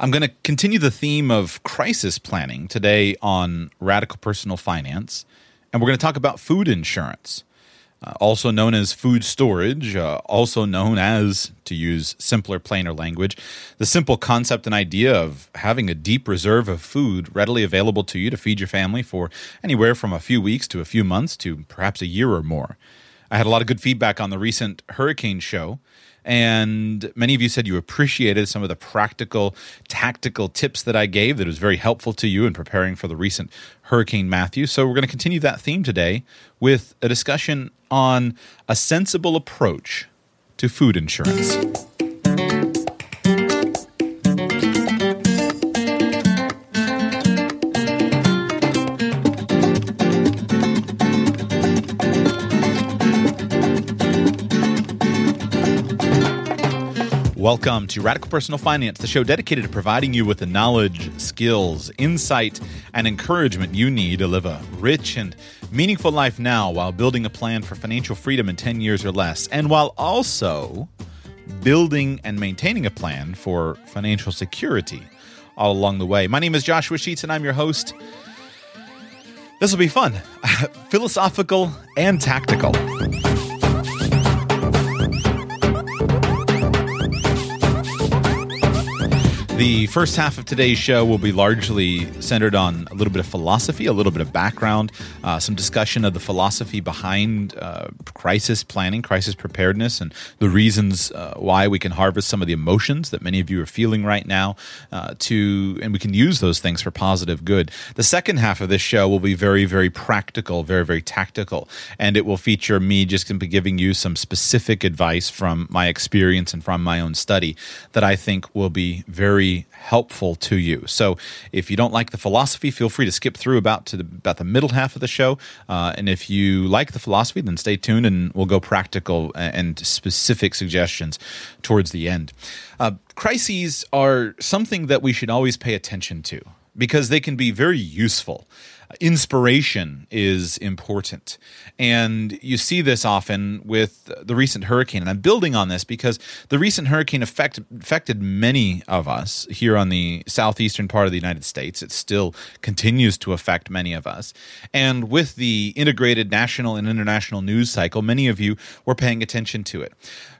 I'm going to continue the theme of crisis planning today on radical personal finance, and we're going to talk about food insurance, uh, also known as food storage, uh, also known as, to use simpler, plainer language, the simple concept and idea of having a deep reserve of food readily available to you to feed your family for anywhere from a few weeks to a few months to perhaps a year or more. I had a lot of good feedback on the recent hurricane show. And many of you said you appreciated some of the practical, tactical tips that I gave that was very helpful to you in preparing for the recent Hurricane Matthew. So we're going to continue that theme today with a discussion on a sensible approach to food insurance. Welcome to Radical Personal Finance, the show dedicated to providing you with the knowledge, skills, insight, and encouragement you need to live a rich and meaningful life now while building a plan for financial freedom in 10 years or less, and while also building and maintaining a plan for financial security all along the way. My name is Joshua Sheats, and I'm your host. This will be fun, philosophical and tactical. The first half of today's show will be largely centered on a little bit of philosophy, a little bit of background, uh, some discussion of the philosophy behind uh, crisis planning, crisis preparedness, and the reasons uh, why we can harvest some of the emotions that many of you are feeling right now. Uh, to and we can use those things for positive good. The second half of this show will be very, very practical, very, very tactical, and it will feature me just giving you some specific advice from my experience and from my own study that I think will be very helpful to you. So if you don't like the philosophy, feel free to skip through about to the, about the middle half of the show. Uh, and if you like the philosophy, then stay tuned and we'll go practical and specific suggestions towards the end. Uh, crises are something that we should always pay attention to because they can be very useful inspiration is important. And you see this often with the recent hurricane. And I'm building on this because the recent hurricane affect, affected many of us here on the southeastern part of the United States. It still continues to affect many of us. And with the integrated national and international news cycle, many of you were paying attention to it.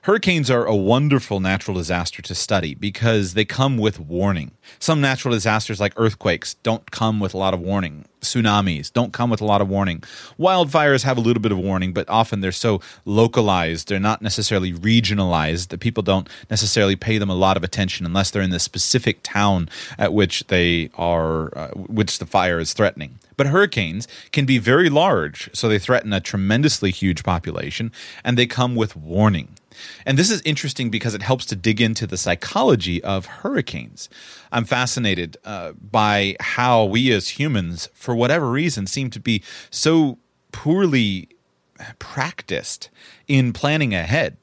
Hurricanes are a wonderful natural disaster to study because they come with warning. Some natural disasters, like earthquakes, don't come with a lot of warning. Tsunamis don't come with a lot of warning. Wildfires have a little bit of warning, but often they're so localized, they're not necessarily regionalized that people don't necessarily pay them a lot of attention unless they're in the specific town at which they are, uh, which the fire is threatening. But hurricanes can be very large, so they threaten a tremendously huge population, and they come with warning. And this is interesting because it helps to dig into the psychology of hurricanes. I'm fascinated uh, by how we as humans, for whatever reason, seem to be so poorly practiced in planning ahead.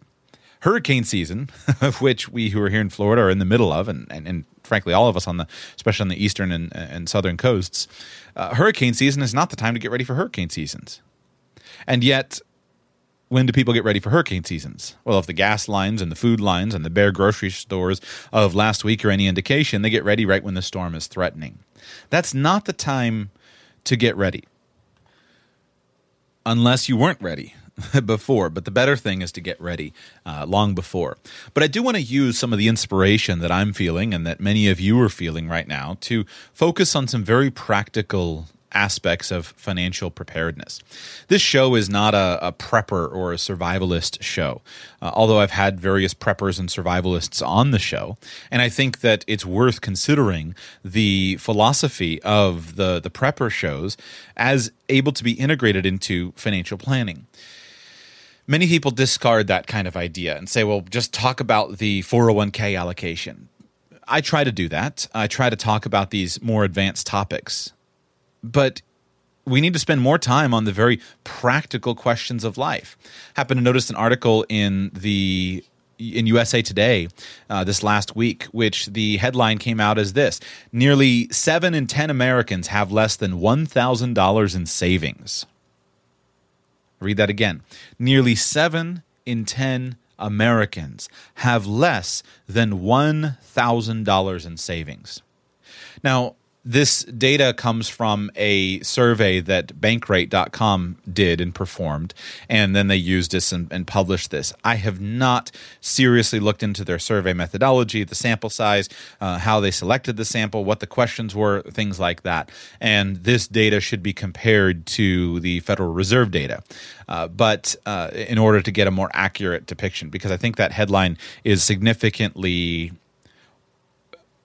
Hurricane season, of which we who are here in Florida are in the middle of, and, and, and frankly, all of us on the, especially on the eastern and, and southern coasts, uh, hurricane season is not the time to get ready for hurricane seasons. And yet, when do people get ready for hurricane seasons? Well, if the gas lines and the food lines and the bare grocery stores of last week are any indication, they get ready right when the storm is threatening. That's not the time to get ready. Unless you weren't ready before, but the better thing is to get ready uh, long before. But I do want to use some of the inspiration that I'm feeling and that many of you are feeling right now to focus on some very practical aspects of financial preparedness. This show is not a, a prepper or a survivalist show, uh, although I've had various preppers and survivalists on the show, and I think that it's worth considering the philosophy of the the prepper shows as able to be integrated into financial planning many people discard that kind of idea and say, well, just talk about the 401k allocation I try to do that. I try to talk about these more advanced topics. But we need to spend more time on the very practical questions of life. Happened to notice an article in the in USA Today uh, this last week, which the headline came out as this: Nearly seven in ten Americans have less than one thousand dollars in savings. Read that again. Nearly seven in ten Americans have less than one thousand dollars in savings. Now, this data comes from a survey that bankrate.com did and performed, and then they used this and, and, published this. I have not seriously looked into their survey methodology, the sample size, uh, how they selected the sample, what the questions were, things like that. And this data should be compared to the Federal Reserve data. Uh, but uh, in order to get a more accurate depiction, because I think that headline is significantly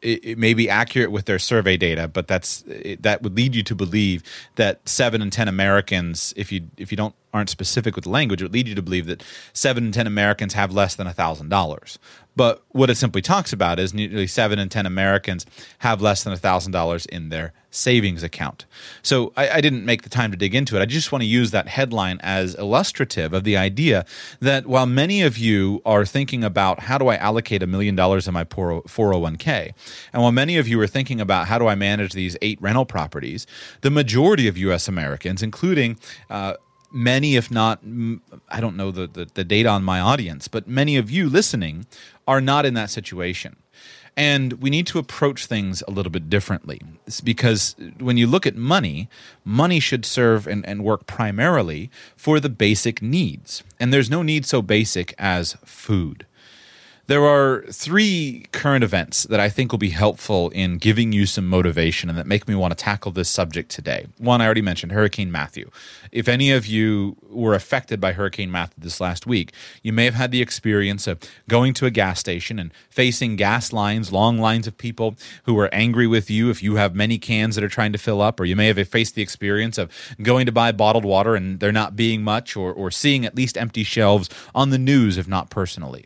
it, it, may be accurate with their survey data, but that's it, that would lead you to believe that seven in ten Americans, if you if you don't aren't specific with language, it would lead you to believe that seven in ten Americans have less than thousand dollars. But what it simply talks about is nearly seven in ten Americans have less than thousand dollars in their savings account. So I, I, didn't make the time to dig into it. I just want to use that headline as illustrative of the idea that while many of you are thinking about how do I allocate a million dollars in my 401k, and while many of you are thinking about how do I manage these eight rental properties, the majority of U.S. Americans, including uh, many, if not, I don't know the, the, the data on my audience, but many of you listening are not in that situation. And we need to approach things a little bit differently it's because when you look at money, money should serve and, and work primarily for the basic needs. And there's no need so basic as food. There are three current events that I think will be helpful in giving you some motivation and that make me want to tackle this subject today. One, I already mentioned Hurricane Matthew. If any of you were affected by Hurricane Matthew this last week, you may have had the experience of going to a gas station and facing gas lines, long lines of people who are angry with you if you have many cans that are trying to fill up, or you may have faced the experience of going to buy bottled water and there not being much, or, or seeing at least empty shelves on the news, if not personally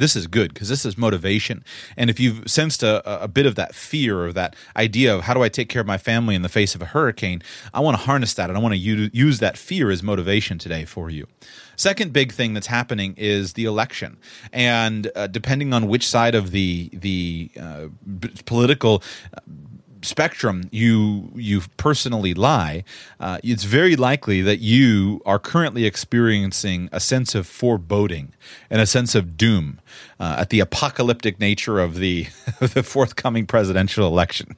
this is good because this is motivation. And if you've sensed a, a bit of that fear or that idea of how do I take care of my family in the face of a hurricane, I want to harness that and I want to use that fear as motivation today for you. Second big thing that's happening is the election, and uh, depending on which side of the the uh, political spectrum you you personally lie, uh, it's very likely that you are currently experiencing a sense of foreboding and a sense of doom uh, at the apocalyptic nature of the the forthcoming presidential election.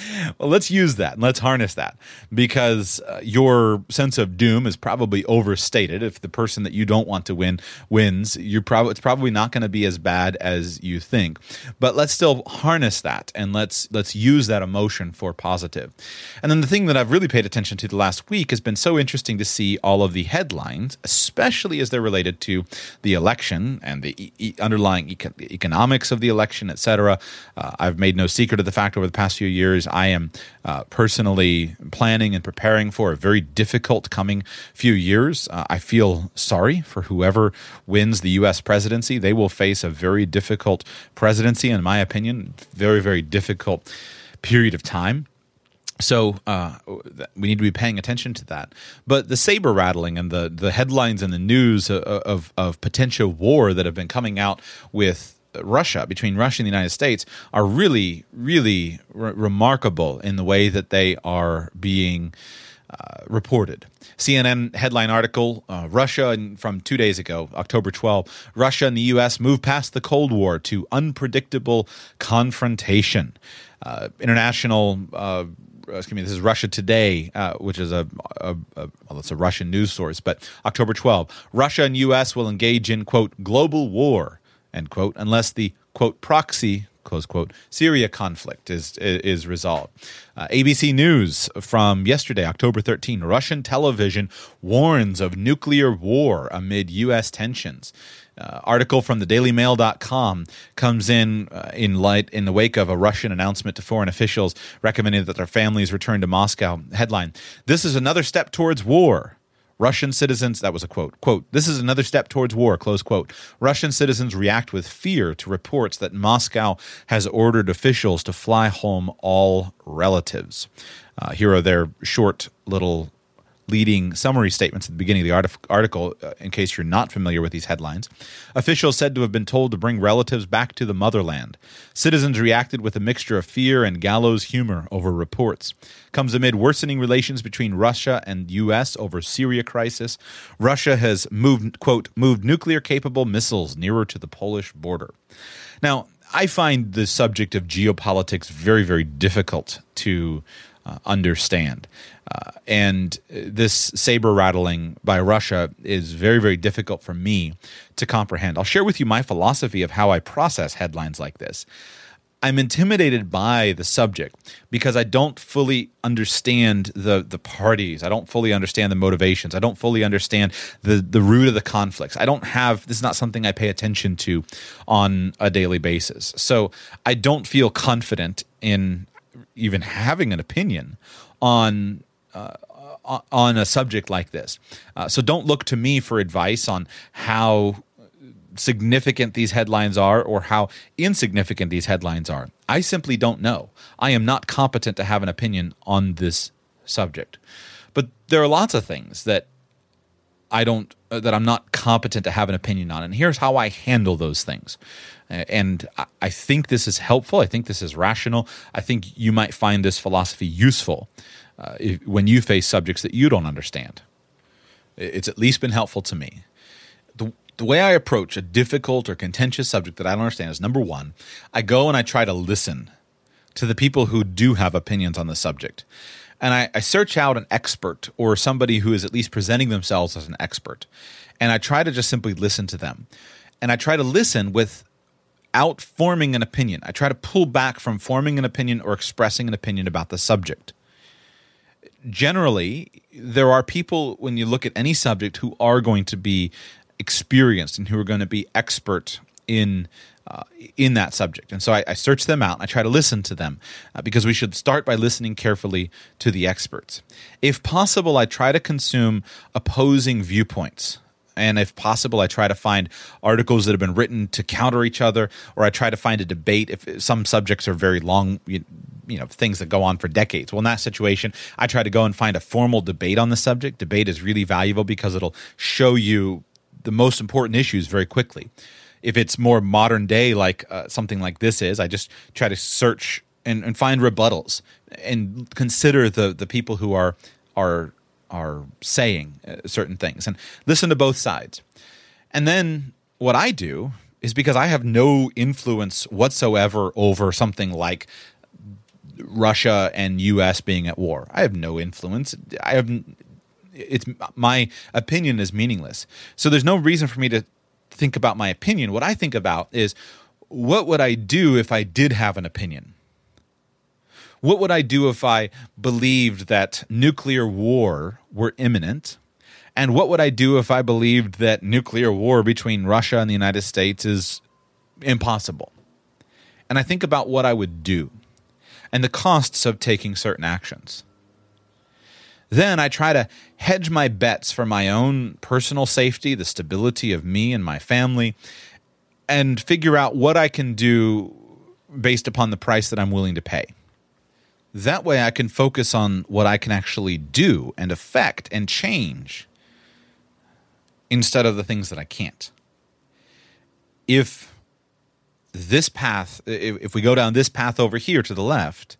well, let's use that and let's harness that because uh, your sense of doom is probably overstated. If the person that you don't want to win wins, you're probably it's probably not going to be as bad as you think. But let's still harness that and let's let's use that emotion for positive. And then the thing that I've really paid attention to the last week has been so interesting to see all of the headlines, especially as they're related to the election and the e- e- underlying eco- economics of the election, etc. Uh, I've made no secret of the fact over the past few years years. I am uh, personally planning and preparing for a very difficult coming few years. Uh, I feel sorry for whoever wins the U.S. presidency. They will face a very difficult presidency, in my opinion, very, very difficult period of time. So uh, we need to be paying attention to that. But the saber rattling and the the headlines and the news of, of, of potential war that have been coming out with Russia, between Russia and the United States, are really, really re- remarkable in the way that they are being uh, reported. CNN headline article uh, Russia from two days ago, October 12. Russia and the U.S. move past the Cold War to unpredictable confrontation. Uh, international uh, excuse me, this is Russia Today, uh, which is a, a, a, well, it's a Russian news source, but October 12, Russia and U.S. will engage in, quote, global war end quote, unless the quote proxy close quote Syria conflict is is resolved. Uh, ABC News from yesterday, October 13, Russian television warns of nuclear war amid U.S. tensions. Uh, article from the dailymail.com comes in uh, in light in the wake of a Russian announcement to foreign officials recommending that their families return to Moscow. Headline: This is another step towards war. Russian citizens, that was a quote, quote, this is another step towards war, close quote. Russian citizens react with fear to reports that Moscow has ordered officials to fly home all relatives. Uh, here are their short little leading summary statements at the beginning of the article, uh, in case you're not familiar with these headlines. Officials said to have been told to bring relatives back to the motherland. Citizens reacted with a mixture of fear and gallows humor over reports. Comes amid worsening relations between Russia and U.S. over Syria crisis. Russia has moved, quote, moved nuclear capable missiles nearer to the Polish border. Now, I find the subject of geopolitics very, very difficult to uh, understand. Uh, and this saber rattling by Russia is very, very difficult for me to comprehend. I'll share with you my philosophy of how I process headlines like this. I'm intimidated by the subject because I don't fully understand the the parties. I don't fully understand the motivations. I don't fully understand the the root of the conflicts. I don't have this is not something I pay attention to on a daily basis. So I don't feel confident in even having an opinion on uh, on a subject like this. Uh, so don't look to me for advice on how significant these headlines are or how insignificant these headlines are. I simply don't know. I am not competent to have an opinion on this subject. But there are lots of things that I don't uh, that I'm not competent to have an opinion on. And here's how I handle those things. And I think this is helpful. I think this is rational. I think you might find this philosophy useful uh, if, when you face subjects that you don't understand. It's at least been helpful to me. The, the way I approach a difficult or contentious subject that I don't understand is number one, I go and I try to listen to the people who do have opinions on the subject. And I, I search out an expert or somebody who is at least presenting themselves as an expert. And I try to just simply listen to them. And I try to listen with out forming an opinion. I try to pull back from forming an opinion or expressing an opinion about the subject. Generally, there are people, when you look at any subject, who are going to be experienced and who are going to be expert in uh, in that subject. And so I, I, search them out. I try to listen to them uh, because we should start by listening carefully to the experts. If possible, I try to consume opposing viewpoints and if possible i try to find articles that have been written to counter each other or i try to find a debate if some subjects are very long you, you know things that go on for decades. Well in that situation i try to go and find a formal debate on the subject. Debate is really valuable because it'll show you the most important issues very quickly. If it's more modern day like uh, something like this is i just try to search and, and find rebuttals and consider the the people who are are are saying uh, certain things and listen to both sides. And then what I do is because I have no influence whatsoever over something like Russia and US being at war. I have no influence. I have it's my opinion is meaningless. So there's no reason for me to think about my opinion. What I think about is what would I do if I did have an opinion? What would I do if I believed that nuclear war were imminent? And what would I do if I believed that nuclear war between Russia and the United States is impossible? And I think about what I would do and the costs of taking certain actions. Then I try to hedge my bets for my own personal safety, the stability of me and my family, and figure out what I can do based upon the price that I'm willing to pay. That way I can focus on what I can actually do and affect and change instead of the things that I can't. If this path, if we go down this path over here to the left,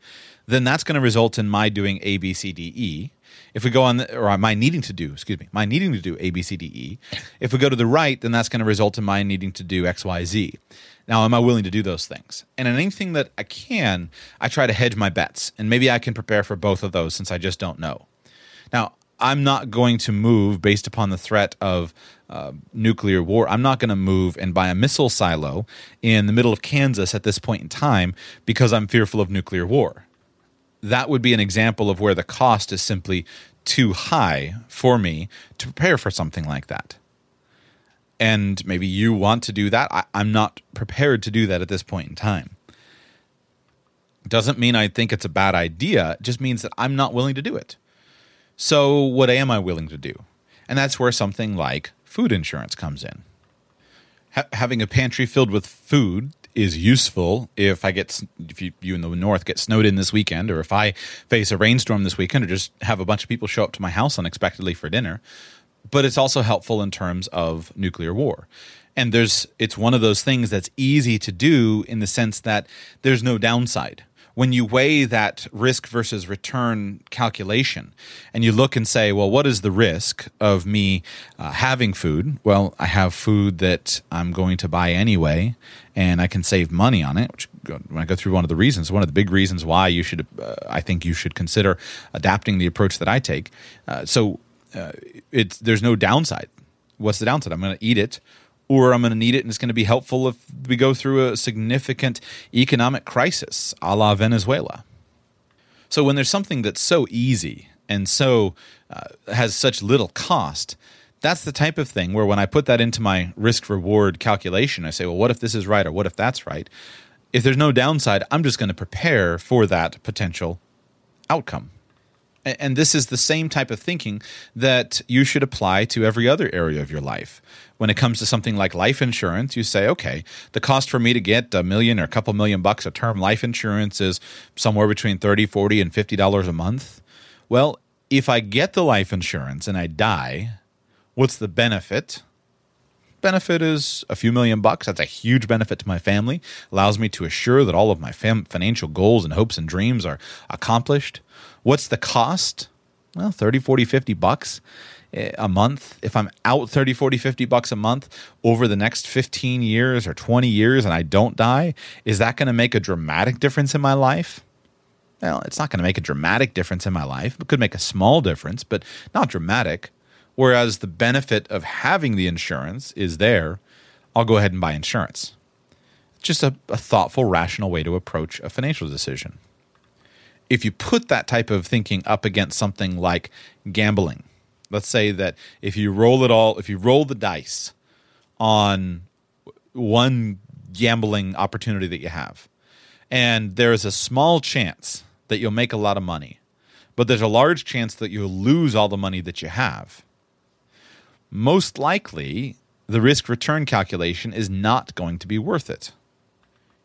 then that's going to result in my doing A, B, C, D, E. If we go on, the, or my needing to do, excuse me, my needing to do A, B, C, D, E. If we go to the right, then that's going to result in my needing to do X, Y, Z. Now, am I willing to do those things? And in anything that I can, I try to hedge my bets. And maybe I can prepare for both of those since I just don't know. Now, I'm not going to move based upon the threat of uh, nuclear war. I'm not going to move and buy a missile silo in the middle of Kansas at this point in time because I'm fearful of nuclear war. That would be an example of where the cost is simply too high for me to prepare for something like that and maybe you want to do that. I, am not prepared to do that at this point in time. Doesn't mean I think it's a bad idea. It just means that I'm not willing to do it. So, what am I willing to do? And that's where something like food insurance comes in. Ha- having a pantry filled with food is useful if I get if you, you in the north get snowed in this weekend, or if I face a rainstorm this weekend, or just have a bunch of people show up to my house unexpectedly for dinner. But it's also helpful in terms of nuclear war. And there's it's one of those things that's easy to do in the sense that there's no downside when you weigh that risk versus return calculation and you look and say, well, what is the risk of me uh, having food? Well, I have food that I'm going to buy anyway, and I can save money on it. Which, when I go through one of the reasons, one of the big reasons why you should, uh, I think you should consider adapting the approach that I take. Uh, so uh, it's there's no downside. What's the downside? I'm going to eat it or I'm going to need it and it's going to be helpful if we go through a significant economic crisis a la Venezuela. So when there's something that's so easy and so uh, has such little cost, that's the type of thing where when I put that into my risk reward calculation, I say, well, what if this is right or what if that's right? If there's no downside, I'm just going to prepare for that potential outcome. And this is the same type of thinking that you should apply to every other area of your life. When it comes to something like life insurance, you say, okay, the cost for me to get a million or a couple million bucks of term life insurance is somewhere between 30, 40, and $50 a month. Well, if I get the life insurance and I die, what's the benefit? benefit is a few million bucks. That's a huge benefit to my family. Allows me to assure that all of my fam- financial goals and hopes and dreams are accomplished. What's the cost? Well, 30, 40, 50 bucks eh, a month. If I'm out 30, 40, 50 bucks a month over the next 15 years or 20 years and I don't die, is that going to make a dramatic difference in my life? Well, it's not going to make a dramatic difference in my life. It could make a small difference, but not dramatic. Whereas the benefit of having the insurance is there, I'll go ahead and buy insurance. Just a, a thoughtful, rational way to approach a financial decision if you put that type of thinking up against something like gambling, let's say that if you roll it all, if you roll the dice on one gambling opportunity that you have, and there's a small chance that you'll make a lot of money, but there's a large chance that you'll lose all the money that you have. Most likely, the risk return calculation is not going to be worth it.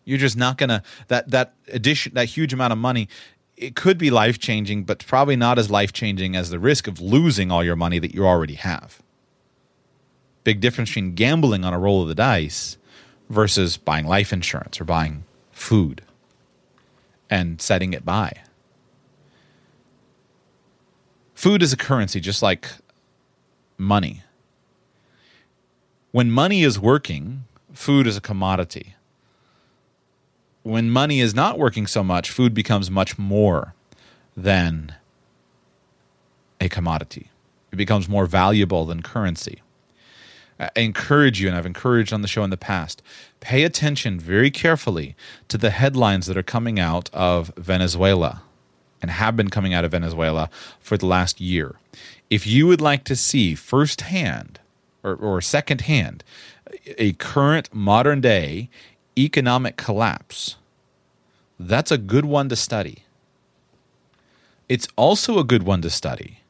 You're just not going to that that addition that huge amount of money it could be life changing, but probably not as life changing as the risk of losing all your money that you already have. Big difference between gambling on a roll of the dice versus buying life insurance or buying food and setting it by. Food is a currency just like money. When money is working, food is a commodity when money is not working so much, food becomes much more than a commodity. It becomes more valuable than currency. I encourage you, and I've encouraged on the show in the past, pay attention very carefully to the headlines that are coming out of Venezuela and have been coming out of Venezuela for the last year. If you would like to see firsthand or, or secondhand a current modern day economic collapse, that's a good one to study. It's also a good one to study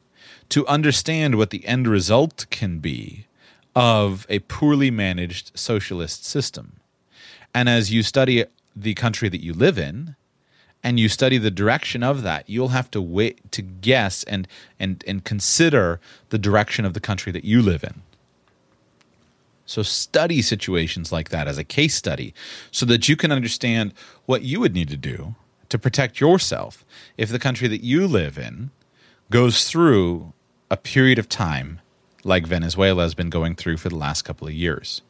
to understand what the end result can be of a poorly managed socialist system. And as you study the country that you live in, and you study the direction of that, you'll have to wait to guess and and and consider the direction of the country that you live in. So study situations like that as a case study so that you can understand what you would need to do to protect yourself if the country that you live in goes through a period of time like Venezuela has been going through for the last couple of years.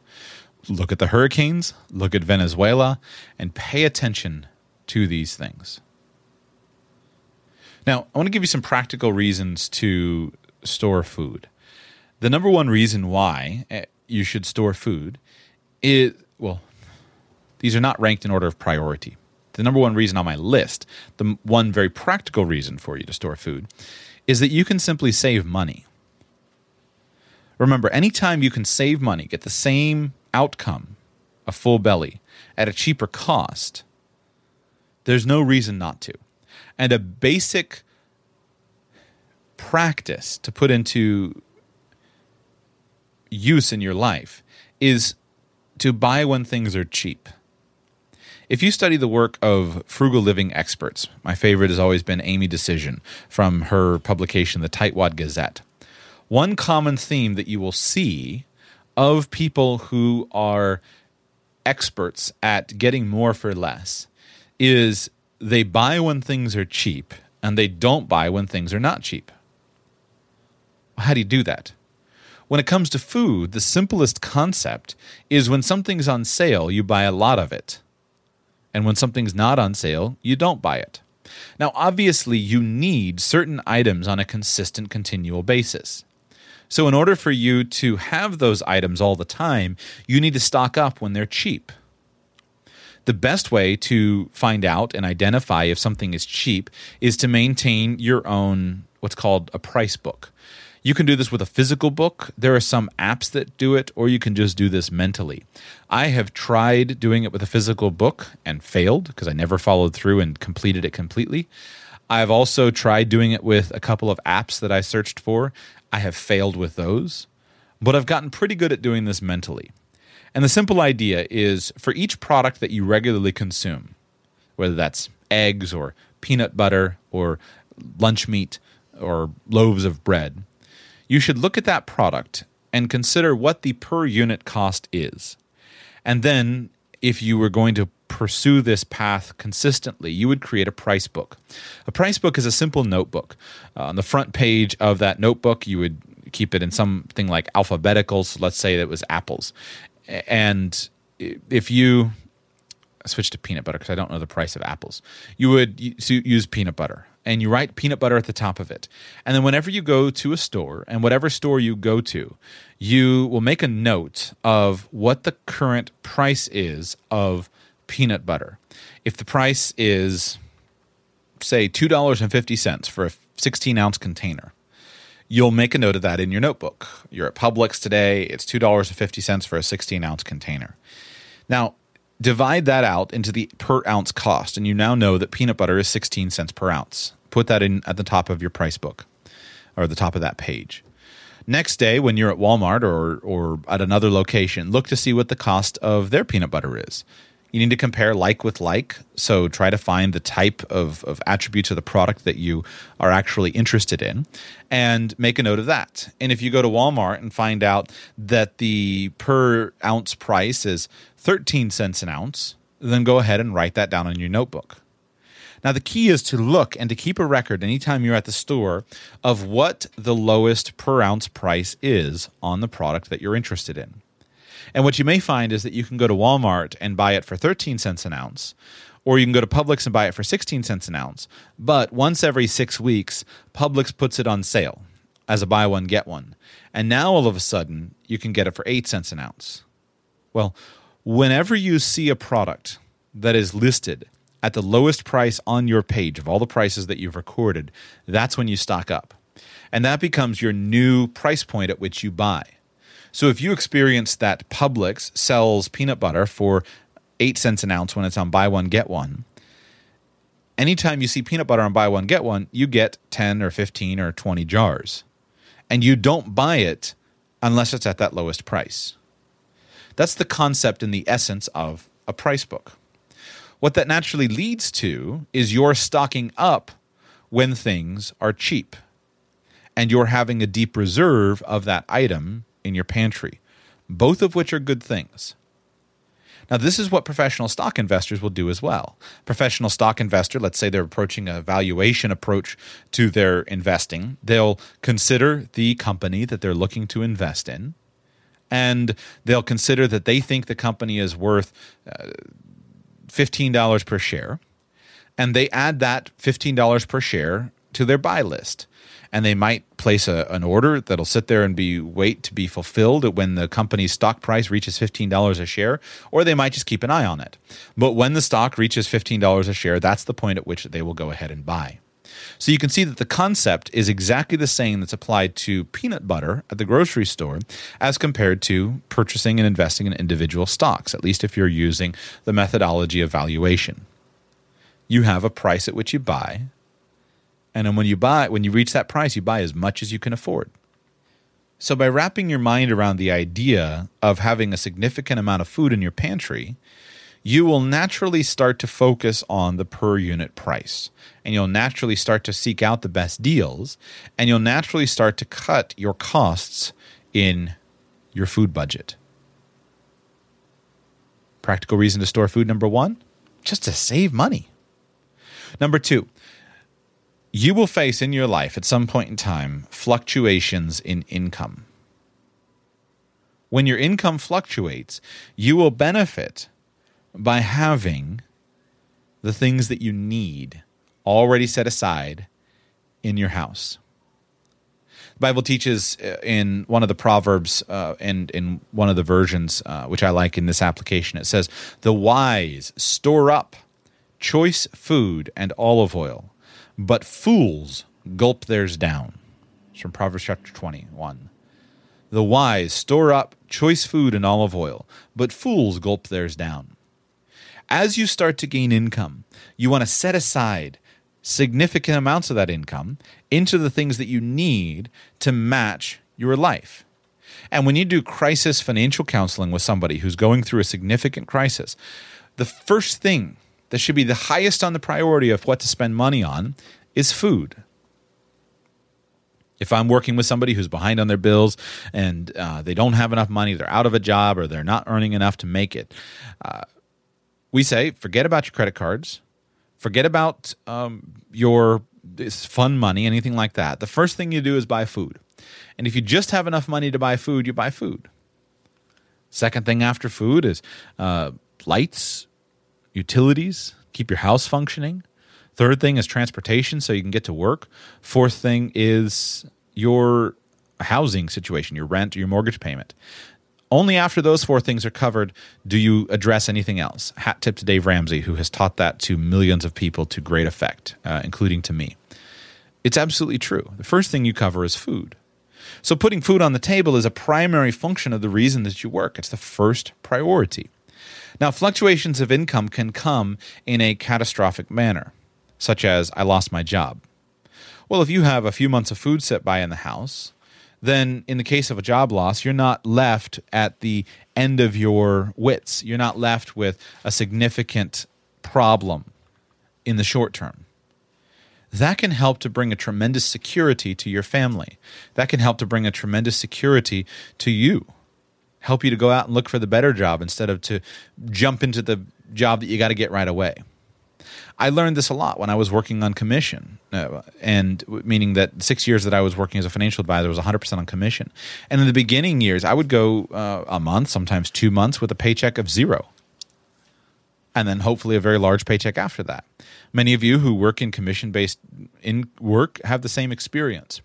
Look at the hurricanes, look at Venezuela, and pay attention to these things. Now, I want to give you some practical reasons to store food. The number one reason why eh, you should store food is well, these are not ranked in order of priority. The number one reason on my list, the one very practical reason for you to store food, is that you can simply save money. Remember, anytime you can save money, get the same outcome, a full belly, at a cheaper cost, there's no reason not to. And a basic practice to put into use in your life is to buy when things are cheap. If you study the work of frugal living experts, my favorite has always been Amy Dacyczyn from her publication, The Tightwad Gazette. One common theme that you will see of people who are experts at getting more for less is they buy when things are cheap and they don't buy when things are not cheap. How do you do that? When it comes to food, the simplest concept is when something's on sale, you buy a lot of it. And when something's not on sale, you don't buy it. Now, obviously, you need certain items on a consistent, continual basis. So, in order for you to have those items all the time, you need to stock up when they're cheap. The best way to find out and identify if something is cheap is to maintain your own what's called a price book. You can do this with a physical book. There are some apps that do it, or you can just do this mentally. I have tried doing it with a physical book and failed because I never followed through and completed it completely. I've also tried doing it with a couple of apps that I searched for. I have failed with those, but I've gotten pretty good at doing this mentally. And the simple idea is for each product that you regularly consume, whether that's eggs or peanut butter or lunch meat or loaves of bread, you should look at that product and consider what the per unit cost is. And then, if you were going to pursue this path consistently, you would create a price book. A price book is a simple notebook. Uh, on the front page of that notebook, you would keep it in something like alphabetical. So let's say it was apples. And if you switch to peanut butter because I don't know the price of apples, you would use peanut butter and you write peanut butter at the top of it. And then whenever you go to a store, and whatever store you go to, you will make a note of what the current price is of peanut butter. If the price is, say, $2.50 for a 16 ounce container, you'll make a note of that in your notebook. You're at Publix today, it's $2.50 for a 16 ounce container. Now, divide that out into the per ounce cost, and you now know that peanut butter is 16 cents per ounce put that in at the top of your price book or the top of that page. Next day, when you're at Walmart or, or at another location, look to see what the cost of their peanut butter is. You need to compare like with like. So try to find the type of, of attributes of the product that you are actually interested in and make a note of that. And if you go to Walmart and find out that the per ounce price is 13 cents an ounce, then go ahead and write that down in your notebook. Now, the key is to look and to keep a record anytime you're at the store of what the lowest per ounce price is on the product that you're interested in. And what you may find is that you can go to Walmart and buy it for 13 cents an ounce, or you can go to Publix and buy it for 16 cents an ounce. But once every six weeks, Publix puts it on sale as a buy one, get one. And now all of a sudden, you can get it for 8 cents an ounce. Well, whenever you see a product that is listed at the lowest price on your page of all the prices that you've recorded, that's when you stock up. And that becomes your new price point at which you buy. So if you experience that Publix sells peanut butter for 8 cents an ounce when it's on buy one, get one, anytime you see peanut butter on buy one, get one, you get 10 or 15 or 20 jars. And you don't buy it unless it's at that lowest price. That's the concept and the essence of a price book. What that naturally leads to is you're stocking up when things are cheap and you're having a deep reserve of that item in your pantry, both of which are good things. Now, this is what professional stock investors will do as well. Professional stock investor, let's say they're approaching a valuation approach to their investing, they'll consider the company that they're looking to invest in, and they'll consider that they think the company is worth uh, $15 per share, and they add that $15 per share to their buy list. And they might place a, an order that'll sit there and be wait to be fulfilled when the company's stock price reaches $15 a share, or they might just keep an eye on it. But when the stock reaches $15 a share, that's the point at which they will go ahead and buy. So you can see that the concept is exactly the same that's applied to peanut butter at the grocery store as compared to purchasing and investing in individual stocks, at least if you're using the methodology of valuation. You have a price at which you buy, and then when you buy, when you reach that price, you buy as much as you can afford. So, by wrapping your mind around the idea of having a significant amount of food in your pantry, you will naturally start to focus on the per unit price. And you'll naturally start to seek out the best deals. And you'll naturally start to cut your costs in your food budget. Practical reason to store food number one just to save money. Number two, you will face in your life at some point in time fluctuations in income. When your income fluctuates, you will benefit by having the things that you need already set aside in your house. The Bible teaches uh, in one of the Proverbs uh, and in one of the versions, uh, which I like in this application, it says, The wise store up choice food and olive oil, but fools gulp theirs down. It's from Proverbs chapter 21. The wise store up choice food and olive oil, but fools gulp theirs down. As you start to gain income, you want to set aside significant amounts of that income into the things that you need to match your life. And when you do crisis financial counseling with somebody who's going through a significant crisis, the first thing that should be the highest on the priority of what to spend money on is food. If I'm working with somebody who's behind on their bills and uh, they don't have enough money, they're out of a job or they're not earning enough to make it, uh, we say forget about your credit cards, forget about um, your fun money, anything like that. The first thing you do is buy food. And if you just have enough money to buy food, you buy food. Second thing after food is uh, lights, utilities, keep your house functioning. Third thing is transportation so you can get to work. Fourth thing is your housing situation, your rent, your mortgage payment. Only after those four things are covered do you address anything else. Hat tip to Dave Ramsey, who has taught that to millions of people to great effect, uh, including to me. It's absolutely true. The first thing you cover is food. So, putting food on the table is a primary function of the reason that you work. It's the first priority. Now, fluctuations of income can come in a catastrophic manner, such as I lost my job. Well, if you have a few months of food set by in the house, then in the case of a job loss, you're not left at the end of your wits. You're not left with a significant problem in the short term. That can help to bring a tremendous security to your family. That can help to bring a tremendous security to you. Help you to go out and look for the better job instead of to jump into the job that you got to get right away. I learned this a lot when I was working on commission, uh, and meaning that six years that I was working as a financial advisor was 100% on commission. And in the beginning years, I would go uh, a month, sometimes two months, with a paycheck of zero, and then hopefully a very large paycheck after that. Many of you who work in commission based in work have the same experience.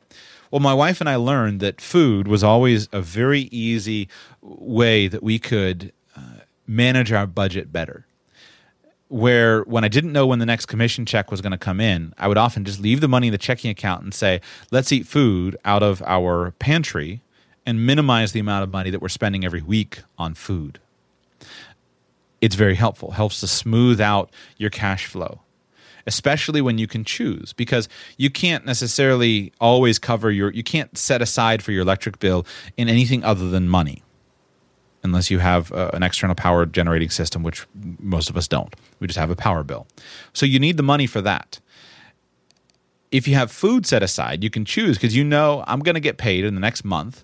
Well, my wife and I learned that food was always a very easy way that we could uh, manage our budget better where when I didn't know when the next commission check was going to come in, I would often just leave the money in the checking account and say, let's eat food out of our pantry and minimize the amount of money that we're spending every week on food. It's very helpful, helps to smooth out your cash flow. Especially when you can choose, because you can't necessarily always cover your, you can't set aside for your electric bill in anything other than money unless you have uh, an external power generating system, which most of us don't. We just have a power bill. So you need the money for that. If you have food set aside, you can choose because you know I'm going to get paid in the next month.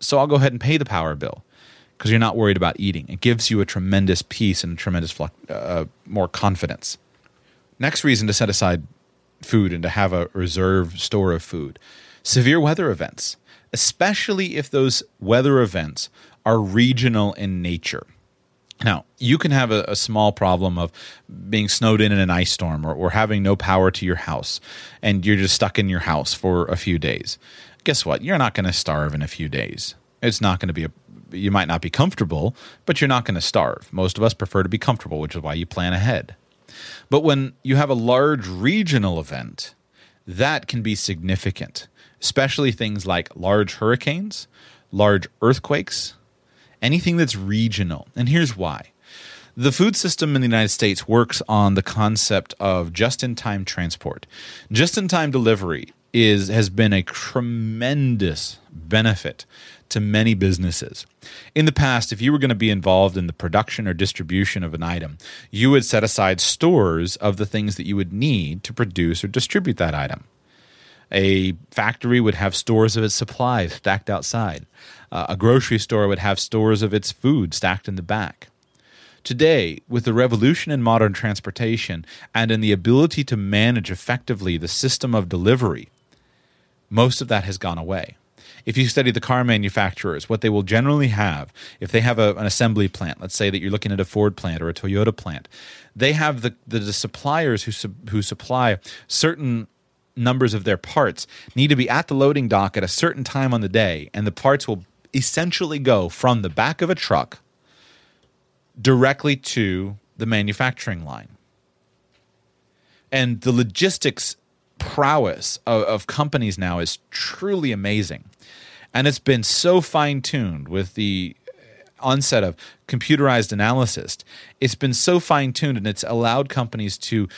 So I'll go ahead and pay the power bill because you're not worried about eating. It gives you a tremendous peace and a tremendous uh, more confidence. Next reason to set aside food and to have a reserve store of food severe weather events, especially if those weather events are regional in nature. Now, you can have a, a, small problem of being snowed in in an ice storm or, or having no power to your house, and you're just stuck in your house for a few days. Guess what? You're not going to starve in a few days. It's not going to be a you might not be comfortable, but you're not going to starve. Most of us prefer to be comfortable, which is why you plan ahead. But when you have a large regional event, that can be significant, especially things like large hurricanes, large earthquakes, anything that's regional. And here's why. The food system in the United States works on the concept of just in time transport. Just in time delivery is has been a tremendous benefit to many businesses. In the past, if you were going to be involved in the production or distribution of an item, you would set aside stores of the things that you would need to produce or distribute that item. A factory would have stores of its supplies stacked outside. Uh, a grocery store would have stores of its food stacked in the back. Today, with the revolution in modern transportation and in the ability to manage effectively the system of delivery, most of that has gone away. If you study the car manufacturers, what they will generally have, if they have a, an assembly plant, let's say that you're looking at a Ford plant or a Toyota plant, they have the, the, the suppliers who, who supply certain numbers of their parts need to be at the loading dock at a certain time on the day, and the parts will essentially go from the back of a truck directly to the manufacturing line. And the logistics prowess of, of companies now is truly amazing. And it's been so fine tuned with the onset of computerized analysis. It's been so fine tuned and it's allowed companies to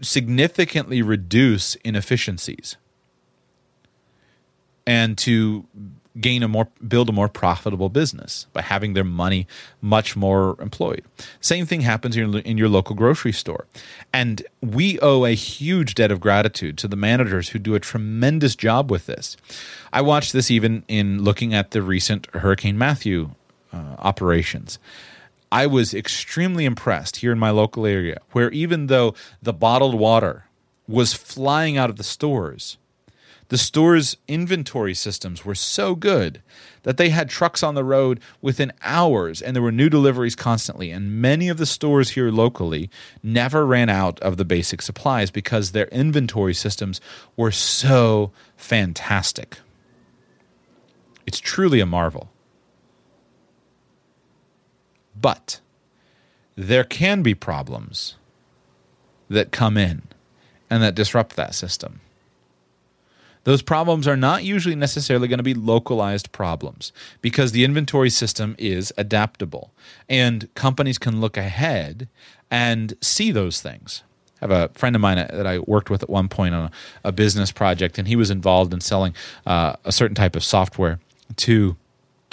significantly reduce inefficiencies and to gain a more build a more profitable business by having their money much more employed. Same thing happens in your, in your local grocery store. And we owe a huge debt of gratitude to the managers who do a tremendous job with this. I watched this even in looking at the recent Hurricane Matthew uh, operations. I was extremely impressed here in my local area, where even though the bottled water was flying out of the stores, the store's inventory systems were so good that they had trucks on the road within hours and there were new deliveries constantly. And many of the stores here locally never ran out of the basic supplies because their inventory systems were so fantastic. It's truly a marvel. But there can be problems that come in and that disrupt that system. Those problems are not usually necessarily going to be localized problems because the inventory system is adaptable and companies can look ahead and see those things. I have a friend of mine that I worked with at one point on a, a business project, and he was involved in selling uh, a certain type of software to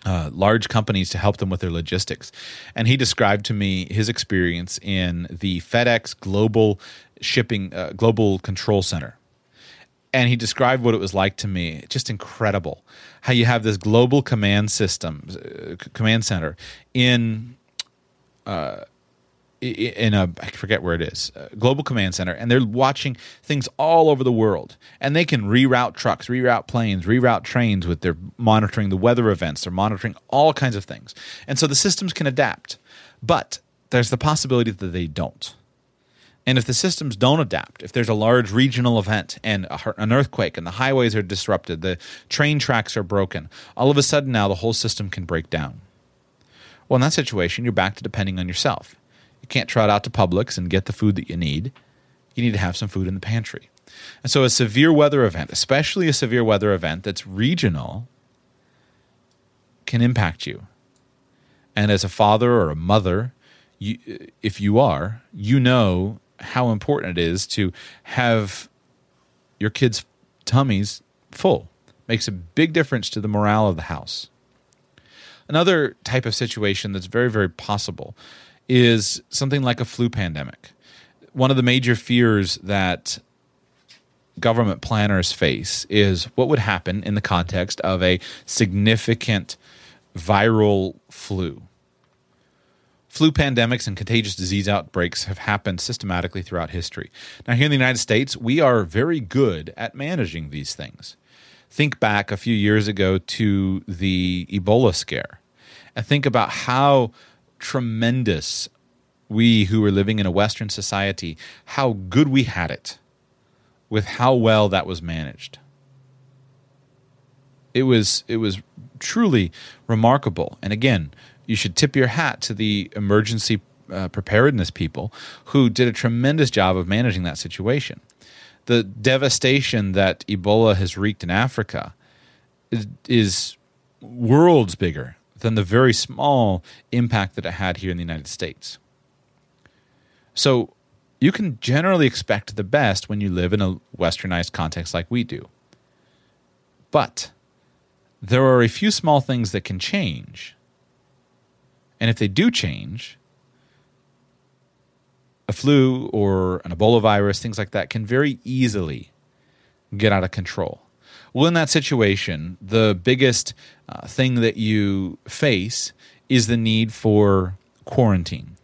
uh, large companies to help them with their logistics. And he described to me his experience in the FedEx Global Shipping uh, Global Control Center. And he described what it was like to me. Just incredible how you have this global command system, uh, command center in uh, in a I forget where it is, global command center, and they're watching things all over the world, and they can reroute trucks, reroute planes, reroute trains with their monitoring the weather events. They're monitoring all kinds of things, and so the systems can adapt, but there's the possibility that they don't. And if the systems don't adapt, if there's a large regional event and a, an earthquake and the highways are disrupted, the train tracks are broken, all of a sudden now the whole system can break down. Well, in that situation, you're back to depending on yourself. You can't trot out to Publix and get the food that you need. You need to have some food in the pantry. And so, a severe weather event, especially a severe weather event that's regional, can impact you. And as a father or a mother, you, if you are, you know how important it is to have your kids' tummies full. Makes a big difference to the morale of the house. Another type of situation that's very, very possible is something like a flu pandemic. One of the major fears that government planners face is what would happen in the context of a significant viral flu. Flu pandemics and contagious disease outbreaks have happened systematically throughout history. Now, here in the United States, we are very good at managing these things. Think back a few years ago to the Ebola scare and think about how tremendous we who were living in a Western society, how good we had it with how well that was managed. It was it was truly remarkable. And again, you should tip your hat to the emergency uh, preparedness people who did a tremendous job of managing that situation. The devastation that Ebola has wreaked in Africa is, is worlds bigger than the very small impact that it had here in the United States. So you can generally expect the best when you live in a westernized context like we do. But there are a few small things that can change. And if they do change, a flu or an Ebola virus, things like that, can very easily get out of control. Well, in that situation, the biggest uh, thing that you face is the need for quarantine.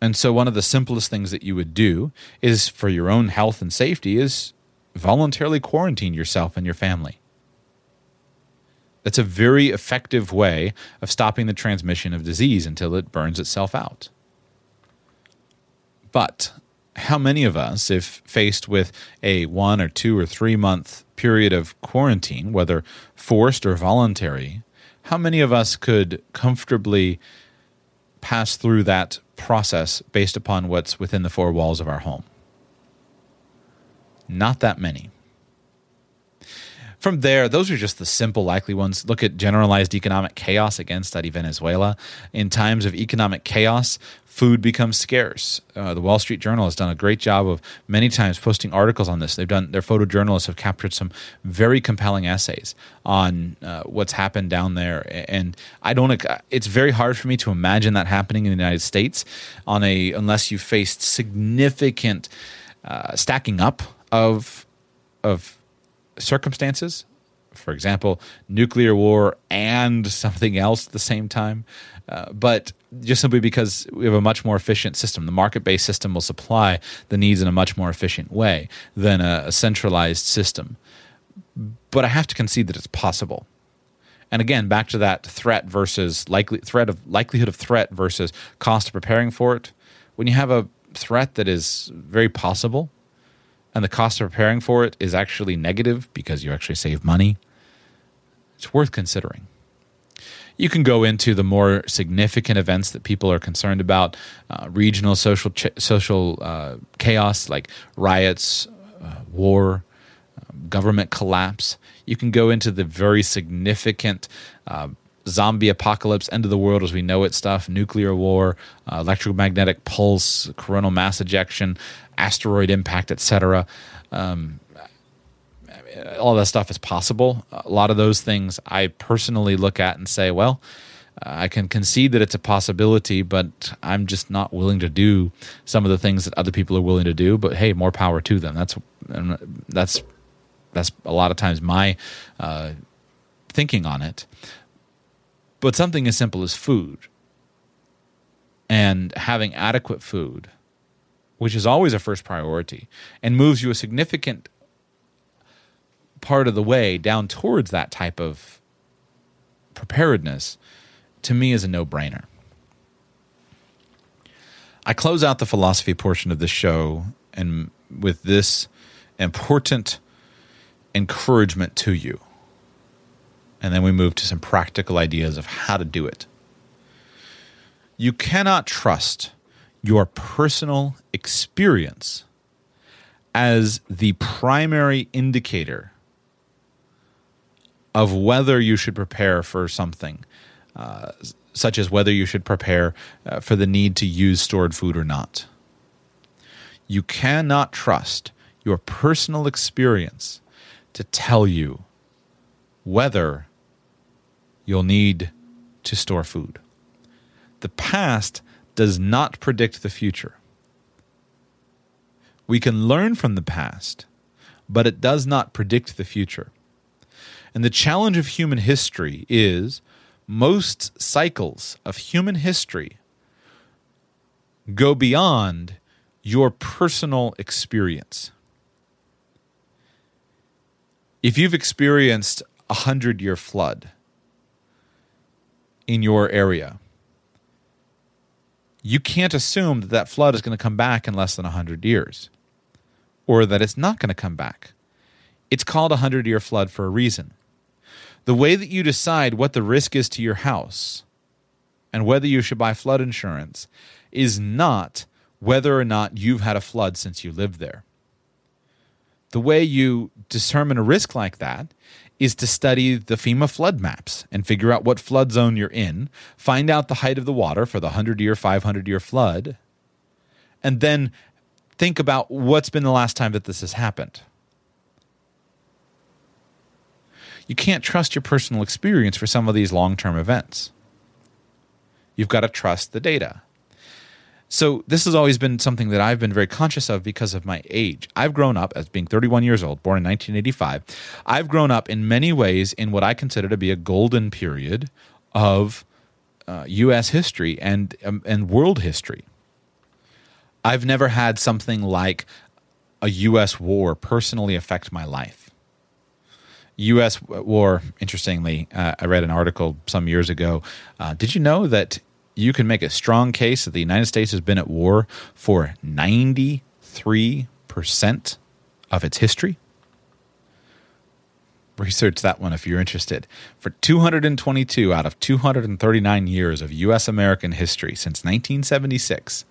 And so, one of the simplest things that you would do is for your own health and safety is voluntarily quarantine yourself and your family. That's a very effective way of stopping the transmission of disease until it burns itself out. But how many of us, if faced with a one or two or three month period of quarantine, whether forced or voluntary, how many of us could comfortably pass through that process based upon what's within the four walls of our home? Not that many. From there, those are just the simple likely ones. Look at generalized economic chaos again, study Venezuela. In times of economic chaos, food becomes scarce. Uh, the Wall Street Journal has done a great job of many times posting articles on this. They've done their photojournalists have captured some very compelling essays on uh, what's happened down there. And I don't. It's very hard for me to imagine that happening in the United States on a unless you faced significant uh, stacking up of of circumstances, for example, nuclear war and something else at the same time. Uh, but just simply because we have a much more efficient system. The market based system will supply the needs in a much more efficient way than a, a centralized system. But I have to concede that it's possible. And again, back to that threat versus likely threat of likelihood of threat versus cost of preparing for it. When you have a threat that is very possible, and the cost of preparing for it is actually negative because you actually save money, it's worth considering. You can go into the more significant events that people are concerned about, uh, regional social ch- social uh, chaos like riots, uh, war, um, government collapse. You can go into the very significant uh, zombie apocalypse, end of the world as we know it stuff, nuclear war, uh, electromagnetic pulse, coronal mass ejection, asteroid impact, etc. Um, all that stuff is possible. A lot of those things I personally look at and say, well, I can concede that it's a possibility, but I'm just not willing to do some of the things that other people are willing to do. But hey, more power to them. That's that's that's a lot of times my uh, thinking on it. But something as simple as food and having adequate food, which is always a first priority and moves you a significant part of the way down towards that type of preparedness, to me is a no brainer. I close out the philosophy portion of the show and with this important encouragement to you and then we move to some practical ideas of how to do it. You cannot trust your personal experience as the primary indicator of whether you should prepare for something, uh, such as whether you should prepare uh, for the need to use stored food or not. You cannot trust your personal experience to tell you whether you'll need to store food. The past does not predict the future. We can learn from the past, but it does not predict the future. And the challenge of human history is most cycles of human history go beyond your personal experience. If you've experienced a hundred year flood, in your area. You can't assume that that flood is going to come back in less than 100 years or that it's not going to come back. It's called a 100 year flood for a reason. The way that you decide what the risk is to your house and whether you should buy flood insurance is not whether or not you've had a flood since you lived there. The way you determine a risk like that is to study the FEMA flood maps and figure out what flood zone you're in, find out the height of the water for the 100 year, 500 year flood, and then think about what's been the last time that this has happened. you can't trust your personal experience for some of these long term events. You've got to trust the data. So, this has always been something that I've been very conscious of because of my age. I've grown up as being 31 years old, born in 1985. I've grown up in many ways in what I consider to be a golden period of uh, U.S. history and, um, and world history. I've never had something like a U.S. war personally affect my life. U.S. war, interestingly, uh, I read an article some years ago. Uh, did you know that you can make a strong case that the United States has been at war for 93% of its history. Research that one if you're interested. For 222 out of 239 years of U.S. American history since 1976,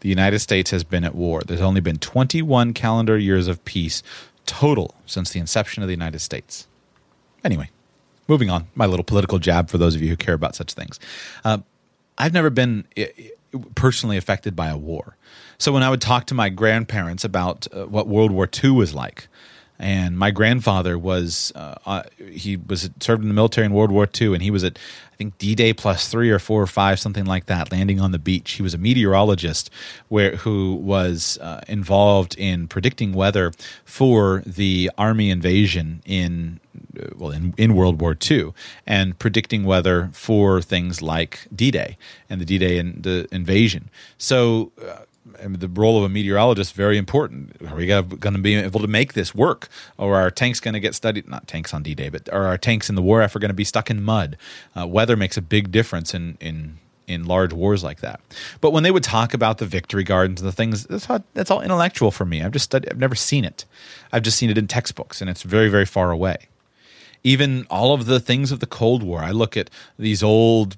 the United States has been at war. There's only been 21 calendar years of peace total since the inception of the United States. Anyway, moving on. My little political jab for those of you who care about such things. Uh, I've never been personally affected by a war. So when I would talk to my grandparents about uh, what World War II was like, and my grandfather was uh, uh, he was served in the military in World War II, and he was at I think D Day plus three or four or five, something like that, landing on the beach. He was a meteorologist where who was uh, involved in predicting weather for the army invasion in uh, well in, in World War II and predicting weather for things like D Day and the D Day and the invasion. So. Uh, the role of a meteorologist is very important. Are we going to be able to make this work, or are tanks going to get studied? Not tanks on D-Day, but are our tanks in the war effort going to be stuck in mud? Uh, weather makes a big difference in in in large wars like that. But when they would talk about the victory gardens and the things, that's all, that's all intellectual for me. I've just studied, I've never seen it. I've just seen it in textbooks, and it's very very far away. Even all of the things of the Cold War, I look at these old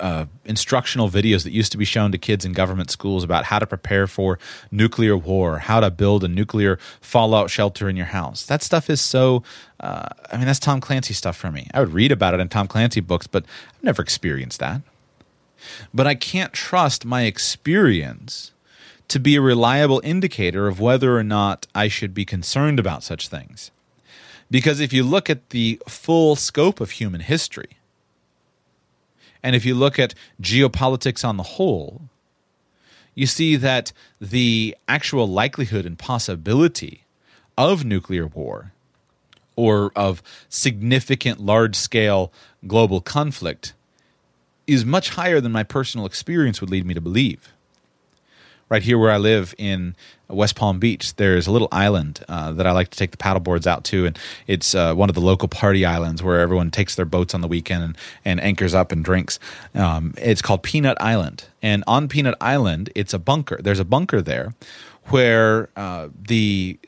uh, instructional videos that used to be shown to kids in government schools about how to prepare for nuclear war, how to build a nuclear fallout shelter in your house. That stuff is so. Uh, I mean, that's Tom Clancy stuff for me. I would read about it in Tom Clancy books, but I've never experienced that. But I can't trust my experience to be a reliable indicator of whether or not I should be concerned about such things. Because if you look at the full scope of human history, and if you look at geopolitics on the whole, you see that the actual likelihood and possibility of nuclear war or of significant large scale global conflict is much higher than my personal experience would lead me to believe. Right here where I live in West Palm Beach, there's a little island uh, that I like to take the paddle boards out to, and it's uh, one of the local party islands where everyone takes their boats on the weekend and, and anchors up and drinks. Um, it's called Peanut Island, and on Peanut Island, it's a bunker. There's a bunker there where uh, the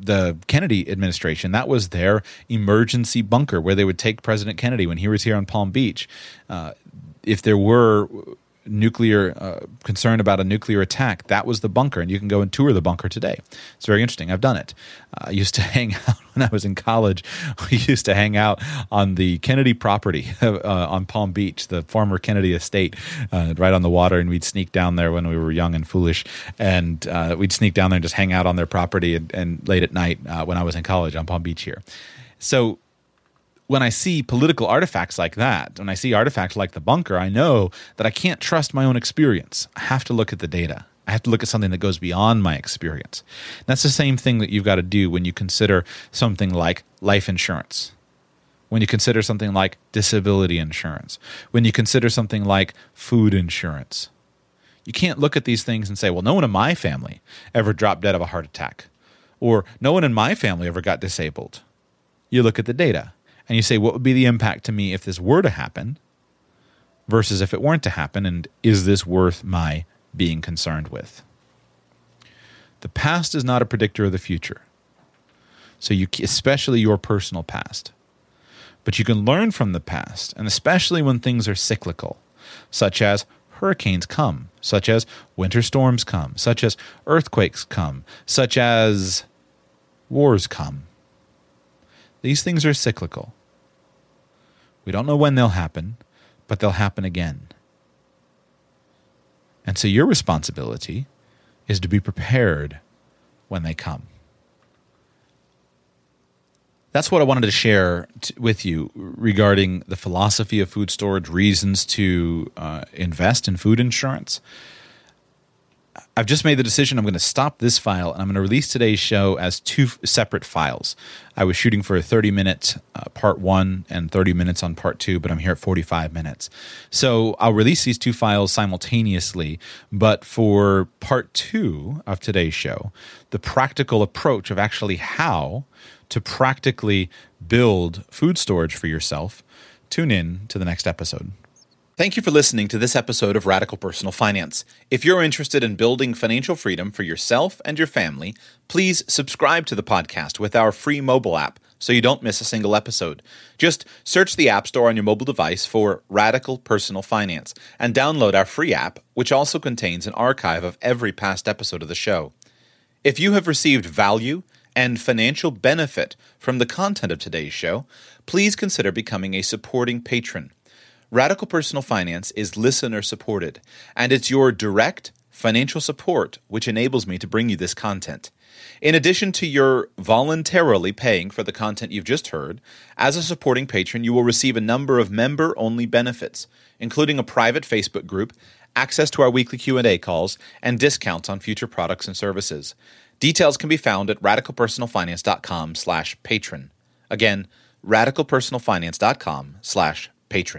the Kennedy administration, that was their emergency bunker where they would take President Kennedy when he was here on Palm Beach. Uh, if there were nuclear uh, concern about a nuclear attack, that was the bunker, and you can go and tour the bunker today. It's very interesting. I've done it. Uh, I used to hang out when I was in college. We used to hang out on the Kennedy property uh, on Palm Beach, the former Kennedy estate, uh, right on the water, and we'd sneak down there when we were young and foolish, and uh, we'd sneak down there and just hang out on their property and, and late at night uh, when I was in college on Palm Beach here. So when I see political artifacts like that, when I see artifacts like the bunker, I know that I can't trust my own experience. I have to look at the data. I have to look at something that goes beyond my experience. That's the same thing that you've got to do when you consider something like life insurance, when you consider something like disability insurance, when you consider something like food insurance. You can't look at these things and say, well, no one in my family ever dropped dead of a heart attack, or no one in my family ever got disabled. You look at the data and you say, what would be the impact to me if this were to happen versus if it weren't to happen? And is this worth my being concerned with? The past is not a predictor of the future. So you especially your personal past. But you can learn from the past, and especially when things are cyclical, such as hurricanes come, such as winter storms come, such as earthquakes come, such as wars come. These things are cyclical. We don't know when they'll happen, but they'll happen again. And so your responsibility is to be prepared when they come. that's what I wanted to share t- with you regarding the philosophy of food storage, reasons to uh, invest in food insurance. I've just made the decision I'm going to stop this file and I'm going to release today's show as two f- separate files. I was shooting for a 30 minute uh, part one and 30 minutes on part two, but I'm here at 45 minutes. So I'll release these two files simultaneously. But for part two of today's show, the practical approach of actually how to practically build food storage for yourself, tune in to the next episode. Thank you for listening to this episode of Radical Personal Finance. If you're interested in building financial freedom for yourself and your family, please subscribe to the podcast with our free mobile app so you don't miss a single episode. Just search the App Store on your mobile device for Radical Personal Finance and download our free app, which also contains an archive of every past episode of the show. If you have received value and financial benefit from the content of today's show, please consider becoming a supporting patron. Radical Personal Finance is listener supported, and it's your direct financial support which enables me to bring you this content. In addition to your voluntarily paying for the content you've just heard, as a supporting patron, you will receive a number of member-only benefits, including a private Facebook group, access to our weekly Q&A calls, and discounts on future products and services. Details can be found at radicalpersonalfinance.com slash patron. Again, radicalpersonalfinance.com slash patron.